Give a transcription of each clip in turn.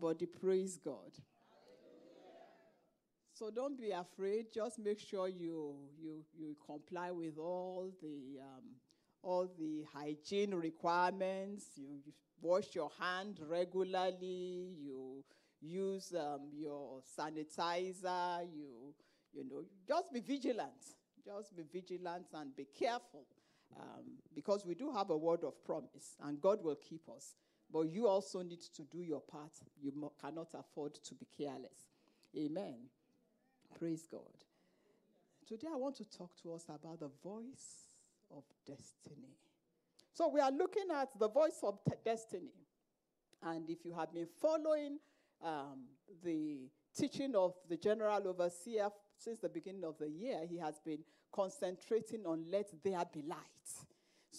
somebody praise God. So don't be afraid. Just make sure you you you comply with all the um, all the hygiene requirements. You, you wash your hand regularly. You use um, your sanitizer. You you know just be vigilant. Just be vigilant and be careful, um, because we do have a word of promise, and God will keep us. But you also need to do your part. You mo- cannot afford to be careless. Amen. Praise God. Today I want to talk to us about the voice of destiny. So we are looking at the voice of t- destiny. And if you have been following um, the teaching of the general overseer since the beginning of the year, he has been concentrating on let there be light.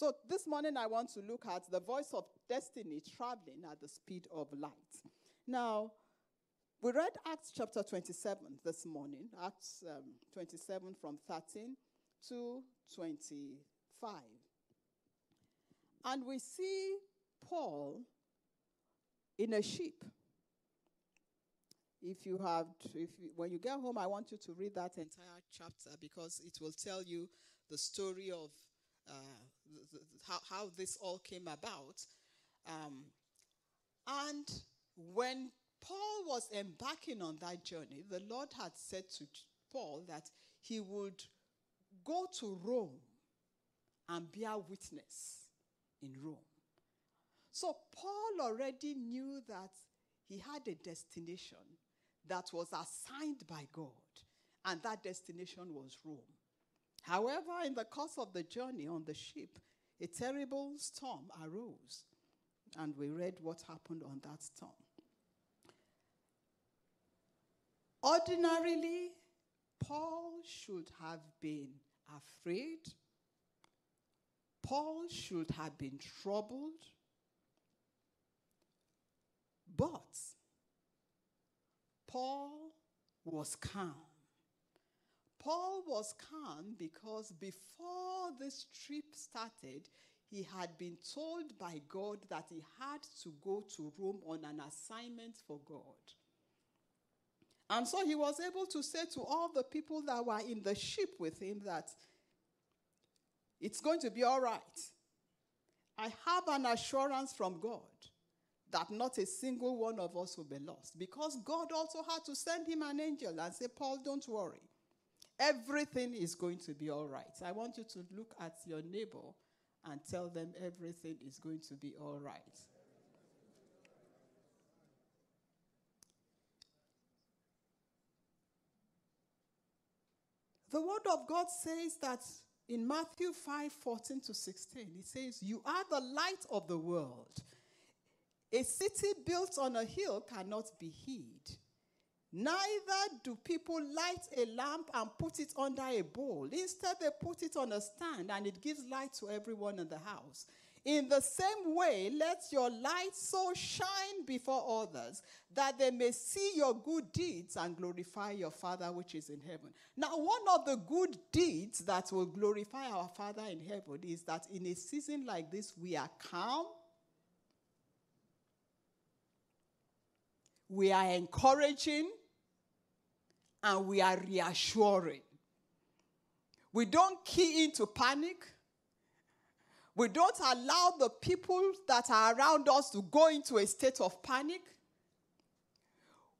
So this morning I want to look at the voice of destiny traveling at the speed of light. Now, we read Acts chapter 27 this morning, Acts um, 27 from 13 to 25. And we see Paul in a ship. If you have, if you, when you get home, I want you to read that entire chapter because it will tell you the story of uh, how, how this all came about. Um, and when Paul was embarking on that journey, the Lord had said to Paul that he would go to Rome and bear witness in Rome. So Paul already knew that he had a destination that was assigned by God, and that destination was Rome. However, in the course of the journey on the ship, a terrible storm arose, and we read what happened on that storm. Ordinarily, Paul should have been afraid. Paul should have been troubled. But Paul was calm. Paul was calm because before this trip started, he had been told by God that he had to go to Rome on an assignment for God. And so he was able to say to all the people that were in the ship with him that it's going to be all right. I have an assurance from God that not a single one of us will be lost because God also had to send him an angel and say, Paul, don't worry. Everything is going to be all right. I want you to look at your neighbor and tell them everything is going to be all right. The word of God says that in Matthew 5 14 to 16, it says, You are the light of the world. A city built on a hill cannot be hid. Neither do people light a lamp and put it under a bowl. Instead, they put it on a stand and it gives light to everyone in the house. In the same way, let your light so shine before others that they may see your good deeds and glorify your Father which is in heaven. Now, one of the good deeds that will glorify our Father in heaven is that in a season like this, we are calm, we are encouraging, and we are reassuring. We don't key into panic. We don't allow the people that are around us to go into a state of panic.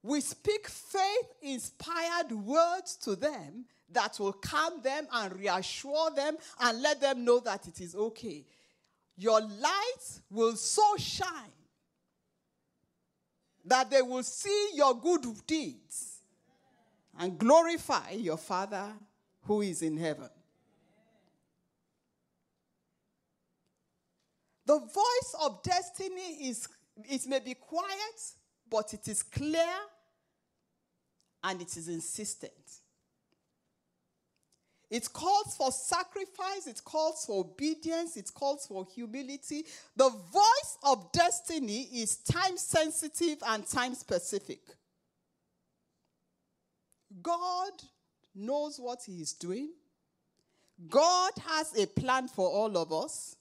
We speak faith inspired words to them that will calm them and reassure them and let them know that it is okay. Your light will so shine that they will see your good deeds and glorify your Father who is in heaven. The voice of destiny is it may be quiet, but it is clear and it is insistent. It calls for sacrifice, it calls for obedience, it calls for humility. The voice of destiny is time sensitive and time specific. God knows what He is doing. God has a plan for all of us.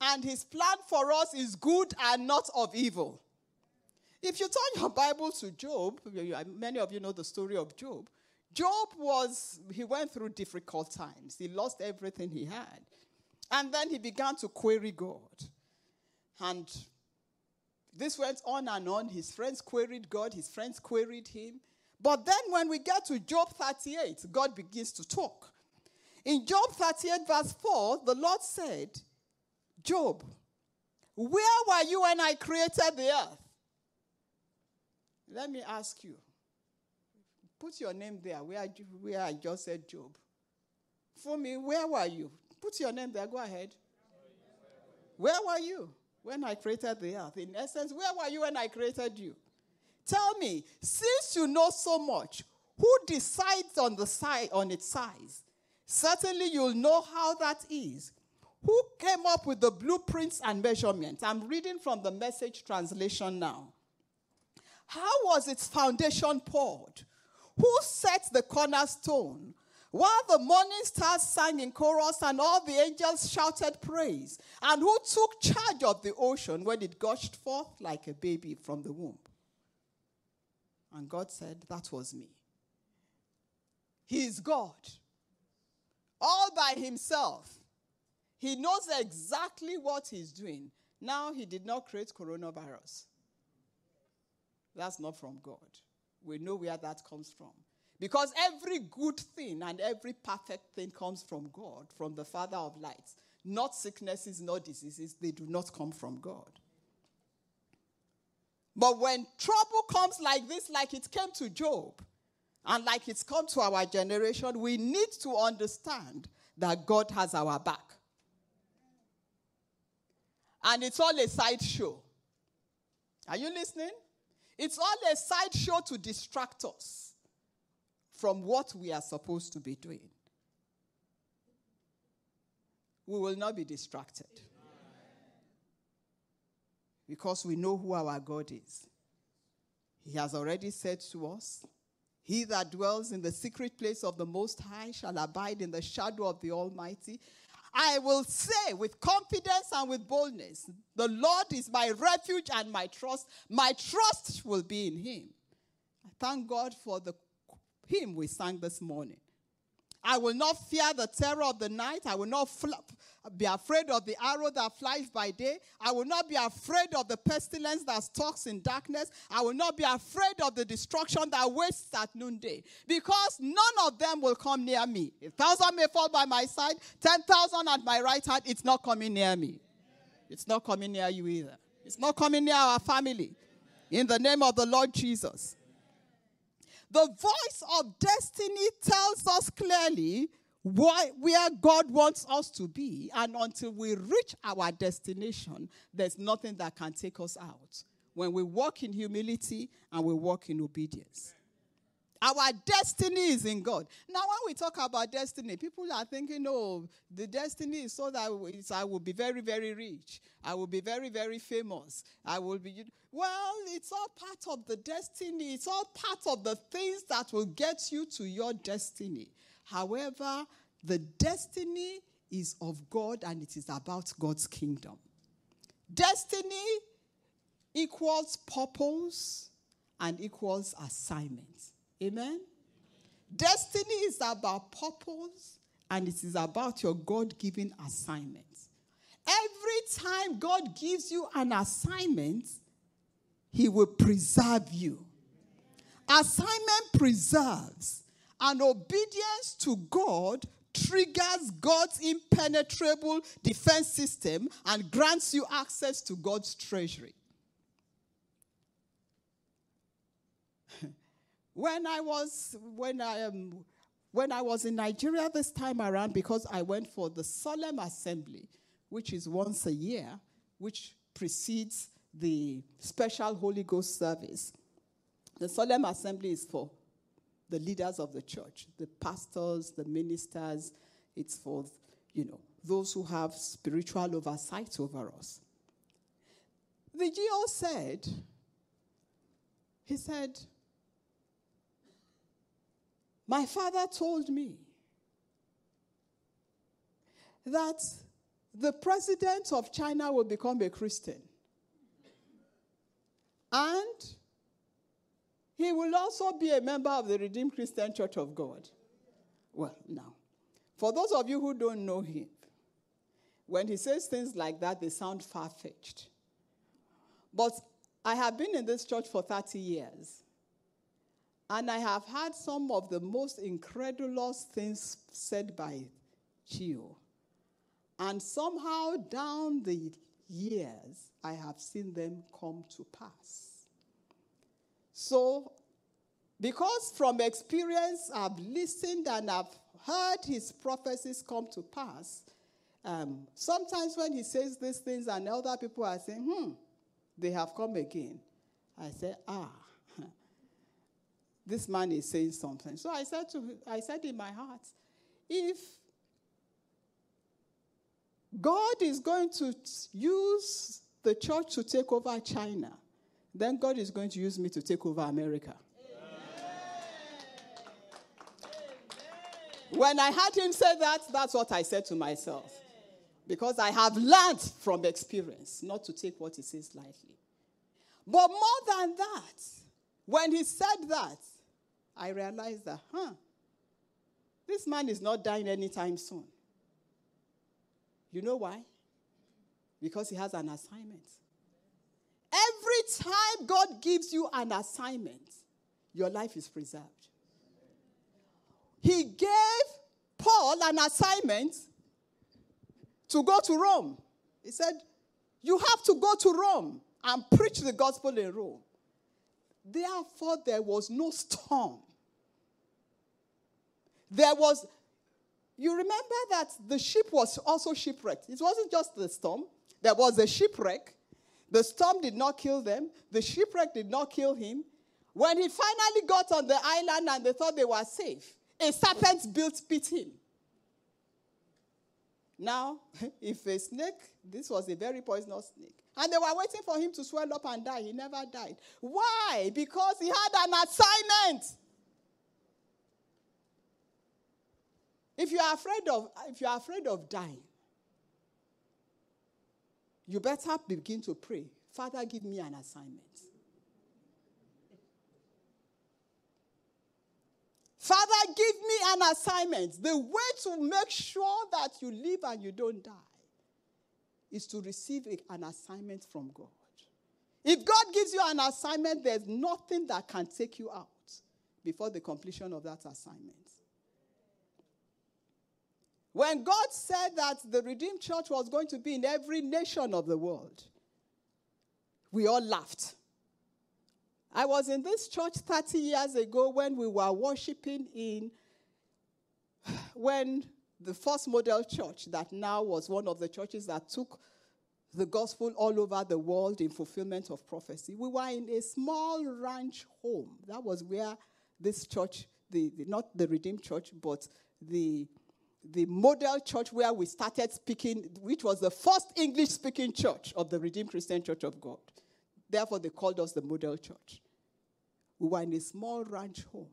and his plan for us is good and not of evil. If you turn your Bible to Job, many of you know the story of Job. Job was, he went through difficult times. He lost everything he had. And then he began to query God. And this went on and on. His friends queried God, his friends queried him. But then when we get to Job 38, God begins to talk. In Job 38, verse 4, the Lord said, Job, where were you when I created the earth? Let me ask you. Put your name there where, where I just said Job. For me, where were you? Put your name there. Go ahead. Where were you when I created the earth? In essence, where were you when I created you? Tell me, since you know so much, who decides on the size on its size? Certainly you'll know how that is. Who came up with the blueprints and measurements? I'm reading from the message translation now. How was its foundation poured? Who set the cornerstone? While the morning stars sang in chorus and all the angels shouted praise, and who took charge of the ocean when it gushed forth like a baby from the womb? And God said, That was me. He is God, all by himself. He knows exactly what he's doing. Now, he did not create coronavirus. That's not from God. We know where that comes from. Because every good thing and every perfect thing comes from God, from the Father of lights. Not sicknesses, not diseases, they do not come from God. But when trouble comes like this, like it came to Job, and like it's come to our generation, we need to understand that God has our back. And it's all a sideshow. Are you listening? It's all a sideshow to distract us from what we are supposed to be doing. We will not be distracted because we know who our God is. He has already said to us, He that dwells in the secret place of the Most High shall abide in the shadow of the Almighty. I will say with confidence and with boldness, The Lord is my refuge and my trust. My trust will be in Him. I thank God for the hymn we sang this morning. I will not fear the terror of the night. I will not fl- be afraid of the arrow that flies by day. I will not be afraid of the pestilence that stalks in darkness. I will not be afraid of the destruction that wastes at noonday. Because none of them will come near me. A thousand may fall by my side, ten thousand at my right hand. It's not coming near me. It's not coming near you either. It's not coming near our family. In the name of the Lord Jesus. The voice of destiny tells us clearly why, where God wants us to be, and until we reach our destination, there's nothing that can take us out. When we walk in humility and we walk in obedience. Our destiny is in God. Now, when we talk about destiny, people are thinking, oh, the destiny is so that I will be very, very rich. I will be very, very famous. I will be. Well, it's all part of the destiny. It's all part of the things that will get you to your destiny. However, the destiny is of God and it is about God's kingdom. Destiny equals purpose and equals assignment. Amen? Destiny is about purpose and it is about your God given assignment. Every time God gives you an assignment, He will preserve you. Assignment preserves, and obedience to God triggers God's impenetrable defense system and grants you access to God's treasury. When I was when I um, when I was in Nigeria this time around, because I went for the solemn assembly, which is once a year, which precedes the special Holy Ghost service. The solemn assembly is for the leaders of the church, the pastors, the ministers. It's for, you know, those who have spiritual oversight over us. The GO said, he said, my father told me that the president of China will become a Christian. And he will also be a member of the Redeemed Christian Church of God. Well, now, for those of you who don't know him, when he says things like that, they sound far fetched. But I have been in this church for 30 years. And I have had some of the most incredulous things said by GO. And somehow down the years, I have seen them come to pass. So, because from experience, I've listened and I've heard his prophecies come to pass. Um, sometimes when he says these things and other people are saying, hmm, they have come again. I say, ah, this man is saying something. So I said to I said in my heart, if God is going to use the church to take over China, then God is going to use me to take over America. When I heard him say that, that's what I said to myself. Because I have learned from experience not to take what he says lightly. But more than that, when he said that, I realized that, huh, this man is not dying anytime soon. You know why? Because he has an assignment. Every time God gives you an assignment, your life is preserved. He gave Paul an assignment to go to Rome. He said, You have to go to Rome and preach the gospel in Rome. Therefore, there was no storm. There was, you remember that the ship was also shipwrecked. It wasn't just the storm, there was a shipwreck. The storm did not kill them, the shipwreck did not kill him. When he finally got on the island and they thought they were safe, a serpent built pit him. Now, if a snake, this was a very poisonous snake, and they were waiting for him to swell up and die, he never died. Why? Because he had an assignment. If you are afraid of, if you are afraid of dying, you better begin to pray. Father, give me an assignment. Father, give me an assignment. The way to make sure that you live and you don't die is to receive an assignment from God. If God gives you an assignment, there's nothing that can take you out before the completion of that assignment. When God said that the Redeemed Church was going to be in every nation of the world, we all laughed. I was in this church 30 years ago when we were worshiping in, when the first model church that now was one of the churches that took the gospel all over the world in fulfillment of prophecy. We were in a small ranch home. That was where this church, the, the, not the Redeemed Church, but the, the model church where we started speaking, which was the first English speaking church of the Redeemed Christian Church of God. Therefore, they called us the model church. We were in a small ranch home.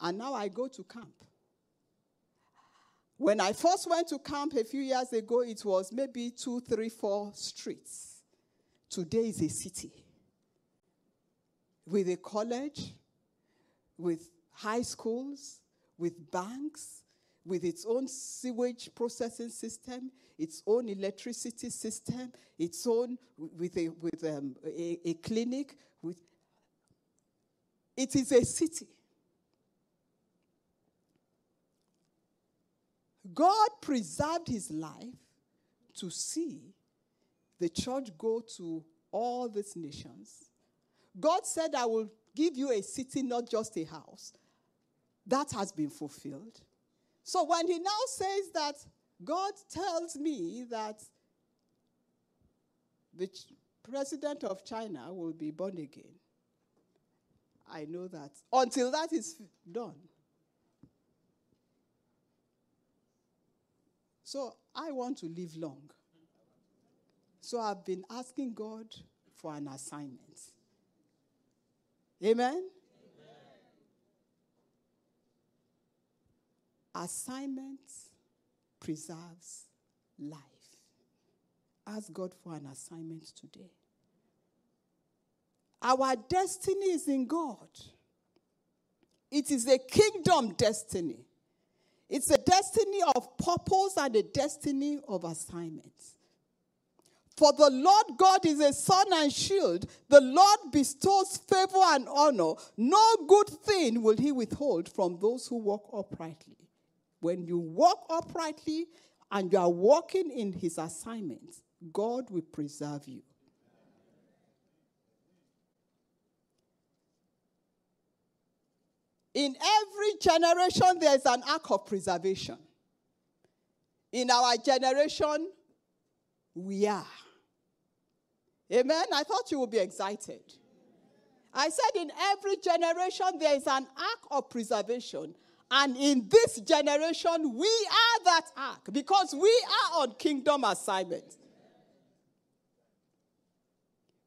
And now I go to camp. When I first went to camp a few years ago, it was maybe two, three, four streets. Today is a city with a college, with high schools, with banks, with its own sewage processing system, its own electricity system, its own with a with um, a, a clinic. With it is a city. God preserved his life to see the church go to all these nations. God said, I will give you a city, not just a house. That has been fulfilled. So when he now says that God tells me that the president of China will be born again, I know that until that is done. So I want to live long. So I've been asking God for an assignment. Amen? Assignments preserves life. Ask God for an assignment today. Our destiny is in God. It is a kingdom destiny. It's a destiny of purpose and a destiny of assignments. For the Lord God is a sun and shield. The Lord bestows favor and honor. No good thing will he withhold from those who walk uprightly. When you walk uprightly and you are walking in his assignments, God will preserve you. In every generation, there is an ark of preservation. In our generation, we are. Amen. I thought you would be excited. I said, in every generation, there is an ark of preservation. And in this generation, we are that ark because we are on kingdom assignment.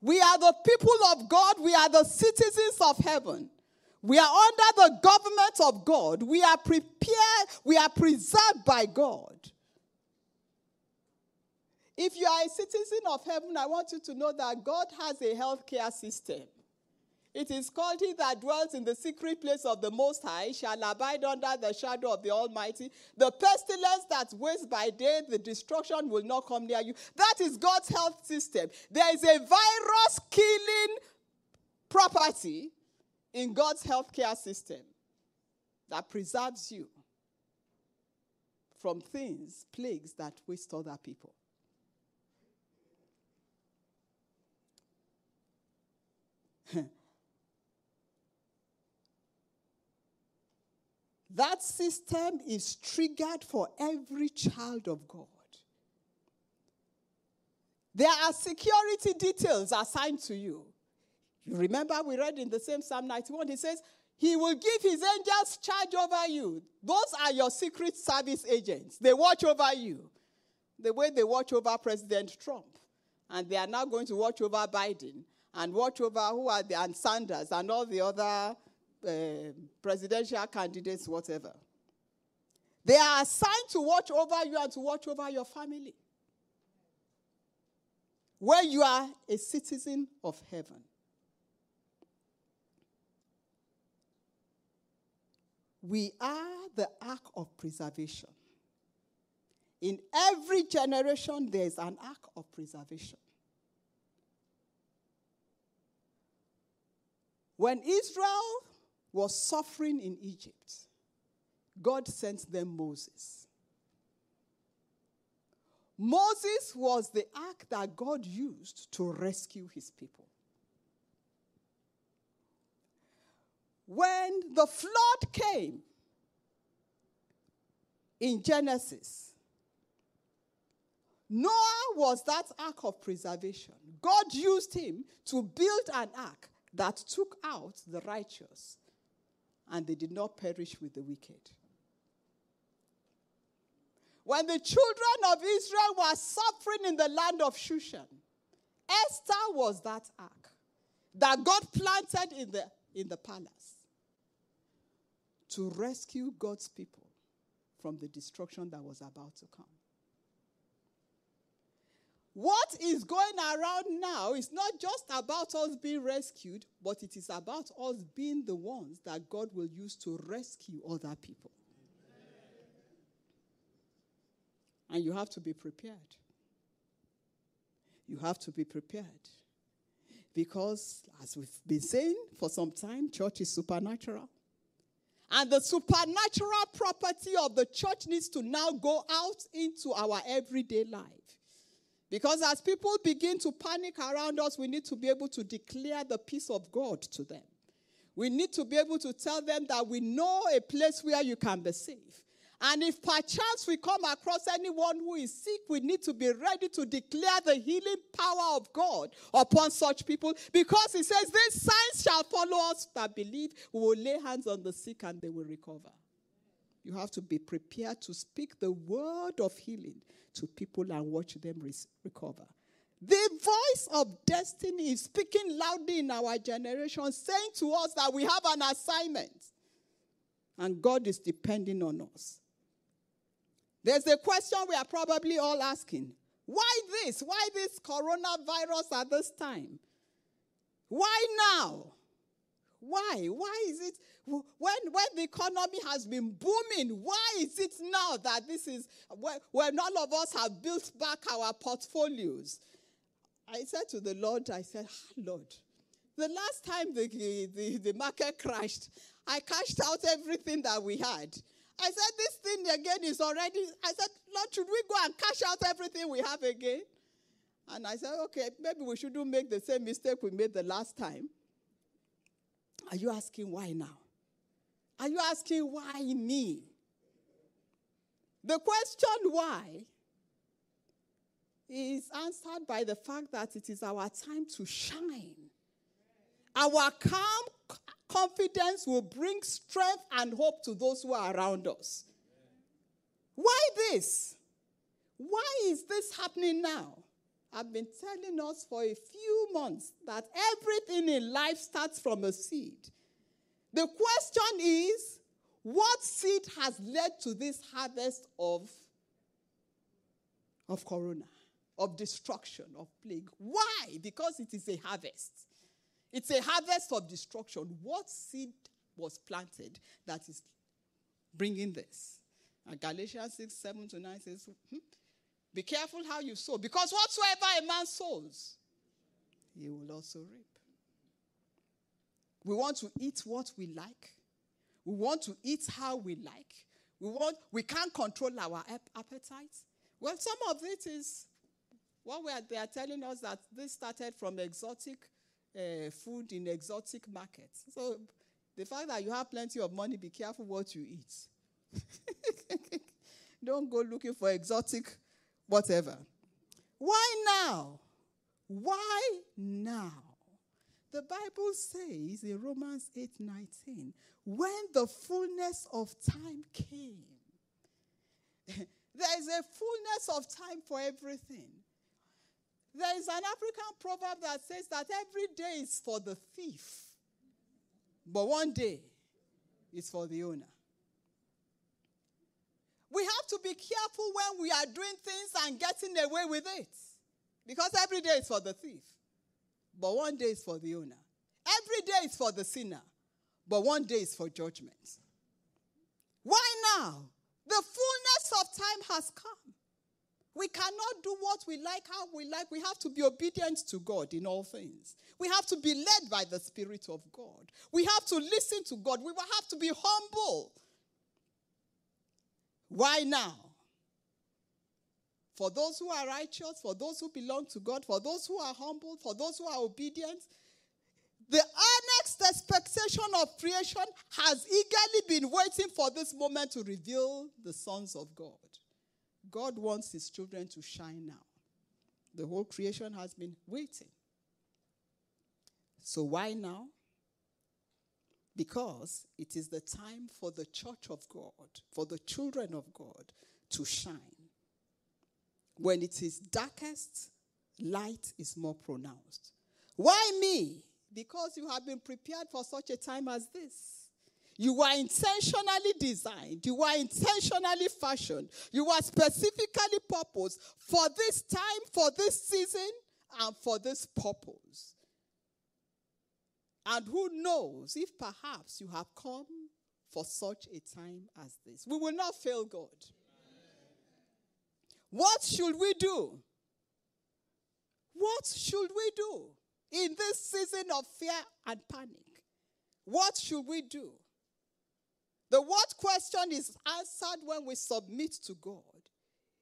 We are the people of God, we are the citizens of heaven. We are under the government of God. We are prepared, we are preserved by God. If you are a citizen of heaven, I want you to know that God has a healthcare system. It is called, He that dwells in the secret place of the Most High shall abide under the shadow of the Almighty. The pestilence that wastes by day, the destruction will not come near you. That is God's health system. There is a virus killing property in God's healthcare system that preserves you from things, plagues that waste other people. That system is triggered for every child of God. There are security details assigned to you. You remember we read in the same Psalm 91, he says, He will give His angels charge over you. Those are your secret service agents. They watch over you the way they watch over President Trump. And they are now going to watch over Biden and watch over who are the and Sanders and all the other uh, presidential candidates, whatever. They are assigned to watch over you and to watch over your family. Where you are a citizen of heaven. We are the ark of preservation. In every generation, there is an ark of preservation. When Israel was suffering in Egypt, God sent them Moses. Moses was the ark that God used to rescue his people. When the flood came in Genesis, Noah was that ark of preservation. God used him to build an ark that took out the righteous, and they did not perish with the wicked. When the children of Israel were suffering in the land of Shushan, Esther was that ark that God planted in the, in the palace to rescue God's people from the destruction that was about to come. What is going around now is not just about us being rescued, but it is about us being the ones that God will use to rescue other people. And you have to be prepared. You have to be prepared. Because, as we've been saying for some time, church is supernatural. And the supernatural property of the church needs to now go out into our everyday life. Because as people begin to panic around us, we need to be able to declare the peace of God to them. We need to be able to tell them that we know a place where you can be safe. And if perchance we come across anyone who is sick, we need to be ready to declare the healing power of God upon such people because he says, These signs shall follow us that believe. We will lay hands on the sick and they will recover. You have to be prepared to speak the word of healing to people and watch them re- recover. The voice of destiny is speaking loudly in our generation, saying to us that we have an assignment and God is depending on us. There's a question we are probably all asking. Why this? Why this coronavirus at this time? Why now? Why? Why is it when, when the economy has been booming? Why is it now that this is when, when all of us have built back our portfolios? I said to the Lord, I said, ah, Lord, the last time the, the, the market crashed, I cashed out everything that we had. I said, This thing again is already. I said, Lord, should we go and cash out everything we have again? And I said, Okay, maybe we shouldn't make the same mistake we made the last time. Are you asking why now? Are you asking why me? The question why is answered by the fact that it is our time to shine. Our calm confidence will bring strength and hope to those who are around us. Why this? Why is this happening now? I've been telling us for a few months that everything in life starts from a seed. The question is what seed has led to this harvest of, of corona, of destruction, of plague? Why? Because it is a harvest. It's a harvest of destruction. What seed was planted that is bringing this? And Galatians 6 7 to 9 says, hmm, Be careful how you sow, because whatsoever a man sows, he will also reap. We want to eat what we like. We want to eat how we like. We want we can't control our appetites. Well, some of it is what we are, they are telling us that this started from exotic uh, food in exotic markets. So the fact that you have plenty of money, be careful what you eat. Don't go looking for exotic whatever. Why now? Why now? The Bible says in Romans 8 19, when the fullness of time came, there is a fullness of time for everything. There is an African proverb that says that every day is for the thief, but one day is for the owner. We have to be careful when we are doing things and getting away with it. Because every day is for the thief, but one day is for the owner. Every day is for the sinner, but one day is for judgment. Why now? The fullness of time has come. We cannot do what we like, how we like. We have to be obedient to God in all things. We have to be led by the Spirit of God. We have to listen to God. We will have to be humble. Why now? For those who are righteous, for those who belong to God, for those who are humble, for those who are obedient, the next expectation of creation has eagerly been waiting for this moment to reveal the sons of God. God wants his children to shine now. The whole creation has been waiting. So, why now? Because it is the time for the church of God, for the children of God to shine. When it is darkest, light is more pronounced. Why me? Because you have been prepared for such a time as this. You were intentionally designed. You were intentionally fashioned. You were specifically purposed for this time, for this season, and for this purpose. And who knows if perhaps you have come for such a time as this. We will not fail God. What should we do? What should we do in this season of fear and panic? What should we do? The what question is answered when we submit to God.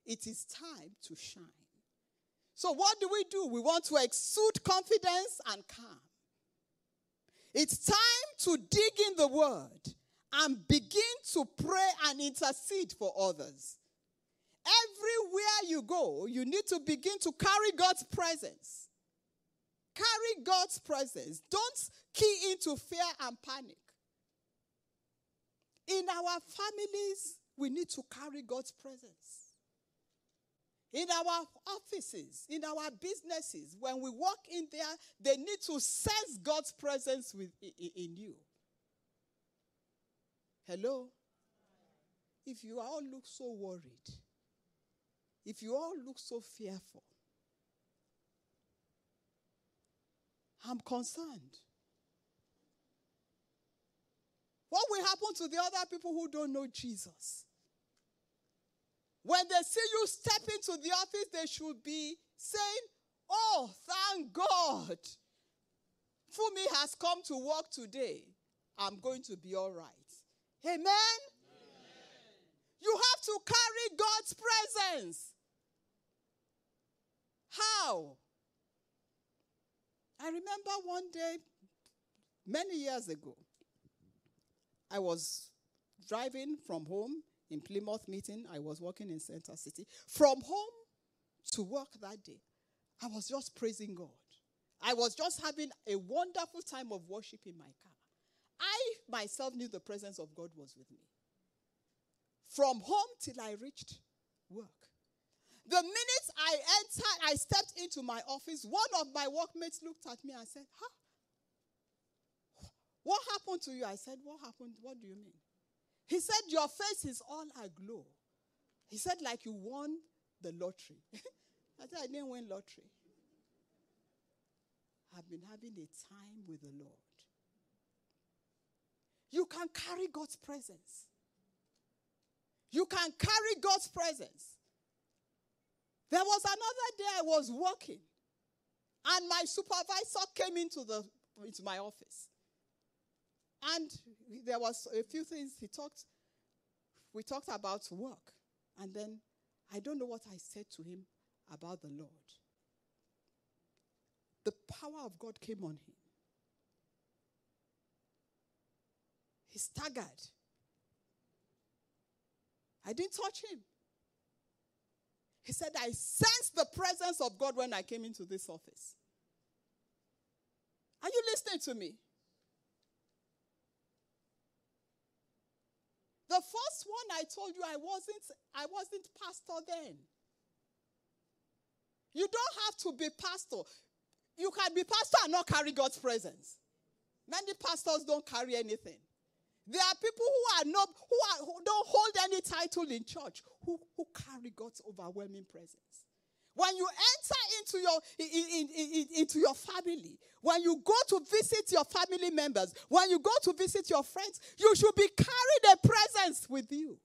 It is time to shine. So, what do we do? We want to exude confidence and calm. It's time to dig in the word and begin to pray and intercede for others. Everywhere you go, you need to begin to carry God's presence. Carry God's presence. Don't key into fear and panic. In our families, we need to carry God's presence. In our offices, in our businesses, when we walk in there, they need to sense God's presence with, in you. Hello? If you all look so worried, if you all look so fearful, I'm concerned. What will happen to the other people who don't know Jesus? When they see you step into the office, they should be saying, Oh, thank God. Fumi has come to work today. I'm going to be all right. Amen? Amen? You have to carry God's presence. How? I remember one day, many years ago, I was driving from home in Plymouth meeting. I was working in Center City. From home to work that day, I was just praising God. I was just having a wonderful time of worship in my car. I myself knew the presence of God was with me. From home till I reached work. The minute I entered, I stepped into my office, one of my workmates looked at me and said, Huh? What happened to you? I said, What happened? What do you mean? He said, Your face is all aglow. He said, like you won the lottery. I said, I didn't win lottery. I've been having a time with the Lord. You can carry God's presence. You can carry God's presence. There was another day I was working, and my supervisor came into the into my office. And there was a few things he talked. We talked about work, and then I don't know what I said to him about the Lord. The power of God came on him. He staggered. I didn't touch him. He said, I sensed the presence of God when I came into this office. Are you listening to me? The first one I told you I wasn't I wasn't pastor then. You don't have to be pastor. You can be pastor and not carry God's presence. Many pastors don't carry anything. There are people who are not who are who don't hold any title in church who, who carry God's overwhelming presence. When you enter into your in, in, in, into your family, when you go to visit your family members, when you go to visit your friends, you should be carrying a presence with you.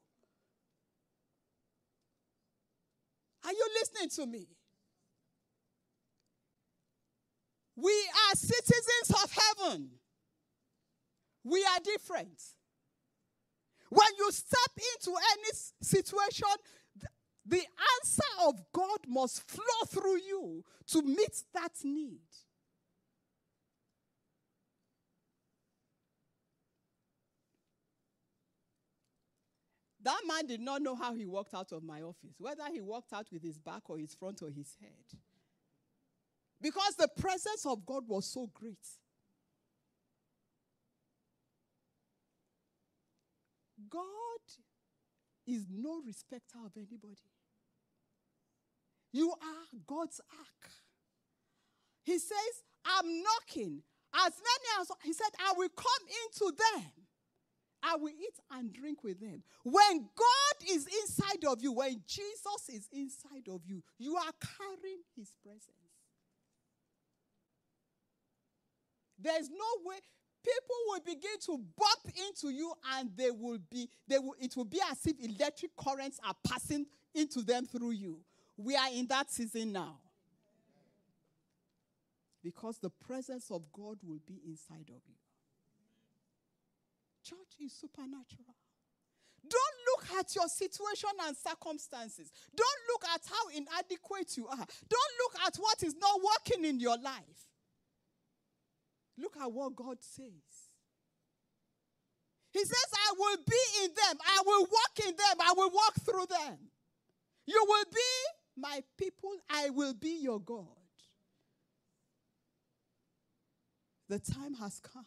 Are you listening to me? We are citizens of heaven. We are different. When you step into any situation, the answer of God must flow through you to meet that need. That man did not know how he walked out of my office, whether he walked out with his back or his front or his head. Because the presence of God was so great. God is no respecter of anybody. You are God's ark. He says, I'm knocking. As many as he said, I will come into them. I will eat and drink with them. When God is inside of you, when Jesus is inside of you, you are carrying his presence. There's no way people will begin to bump into you and they will be they will it will be as if electric currents are passing into them through you we are in that season now because the presence of god will be inside of you church is supernatural don't look at your situation and circumstances. Don't look at how inadequate you are. Don't look at what is not working in your life. Look at what God says. He says, I will be in them, I will walk in them, I will walk through them. You will be my people, I will be your God. The time has come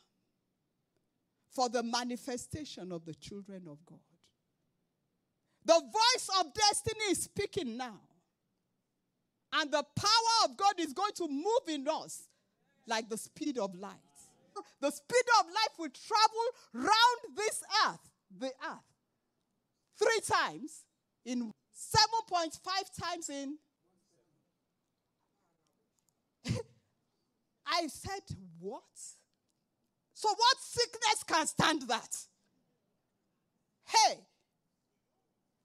for the manifestation of the children of God. The voice of destiny is speaking now. And the power of God is going to move in us like the speed of light. The speed of light will travel round this earth, the earth, three times in 7.5 times in. I said, What? So, what sickness can stand that? Hey,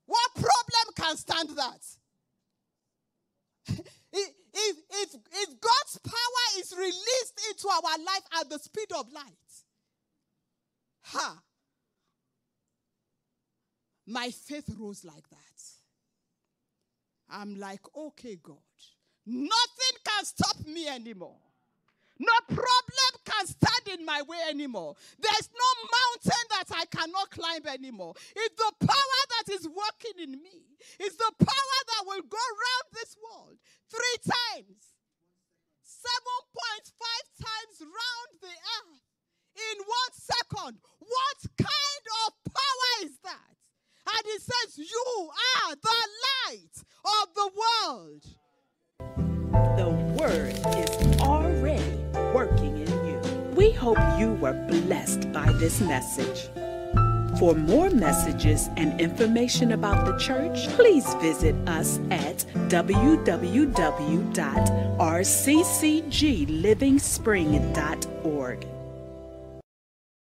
what problem can stand that? if, if, if God's power is released into our life at the speed of light, ha, my faith rose like that. I'm like, okay, God, nothing can stop me anymore. No problem can stand in my way anymore. There's no mountain that I cannot climb anymore. It's the power that is working in me. It's the power that will go around this world three times, 7.5 times round the earth in one second. What kind of power is that? And he says, You are the light of the world. The word is already working in you. We hope you were blessed by this message. For more messages and information about the church, please visit us at www.rccglivingspring.org.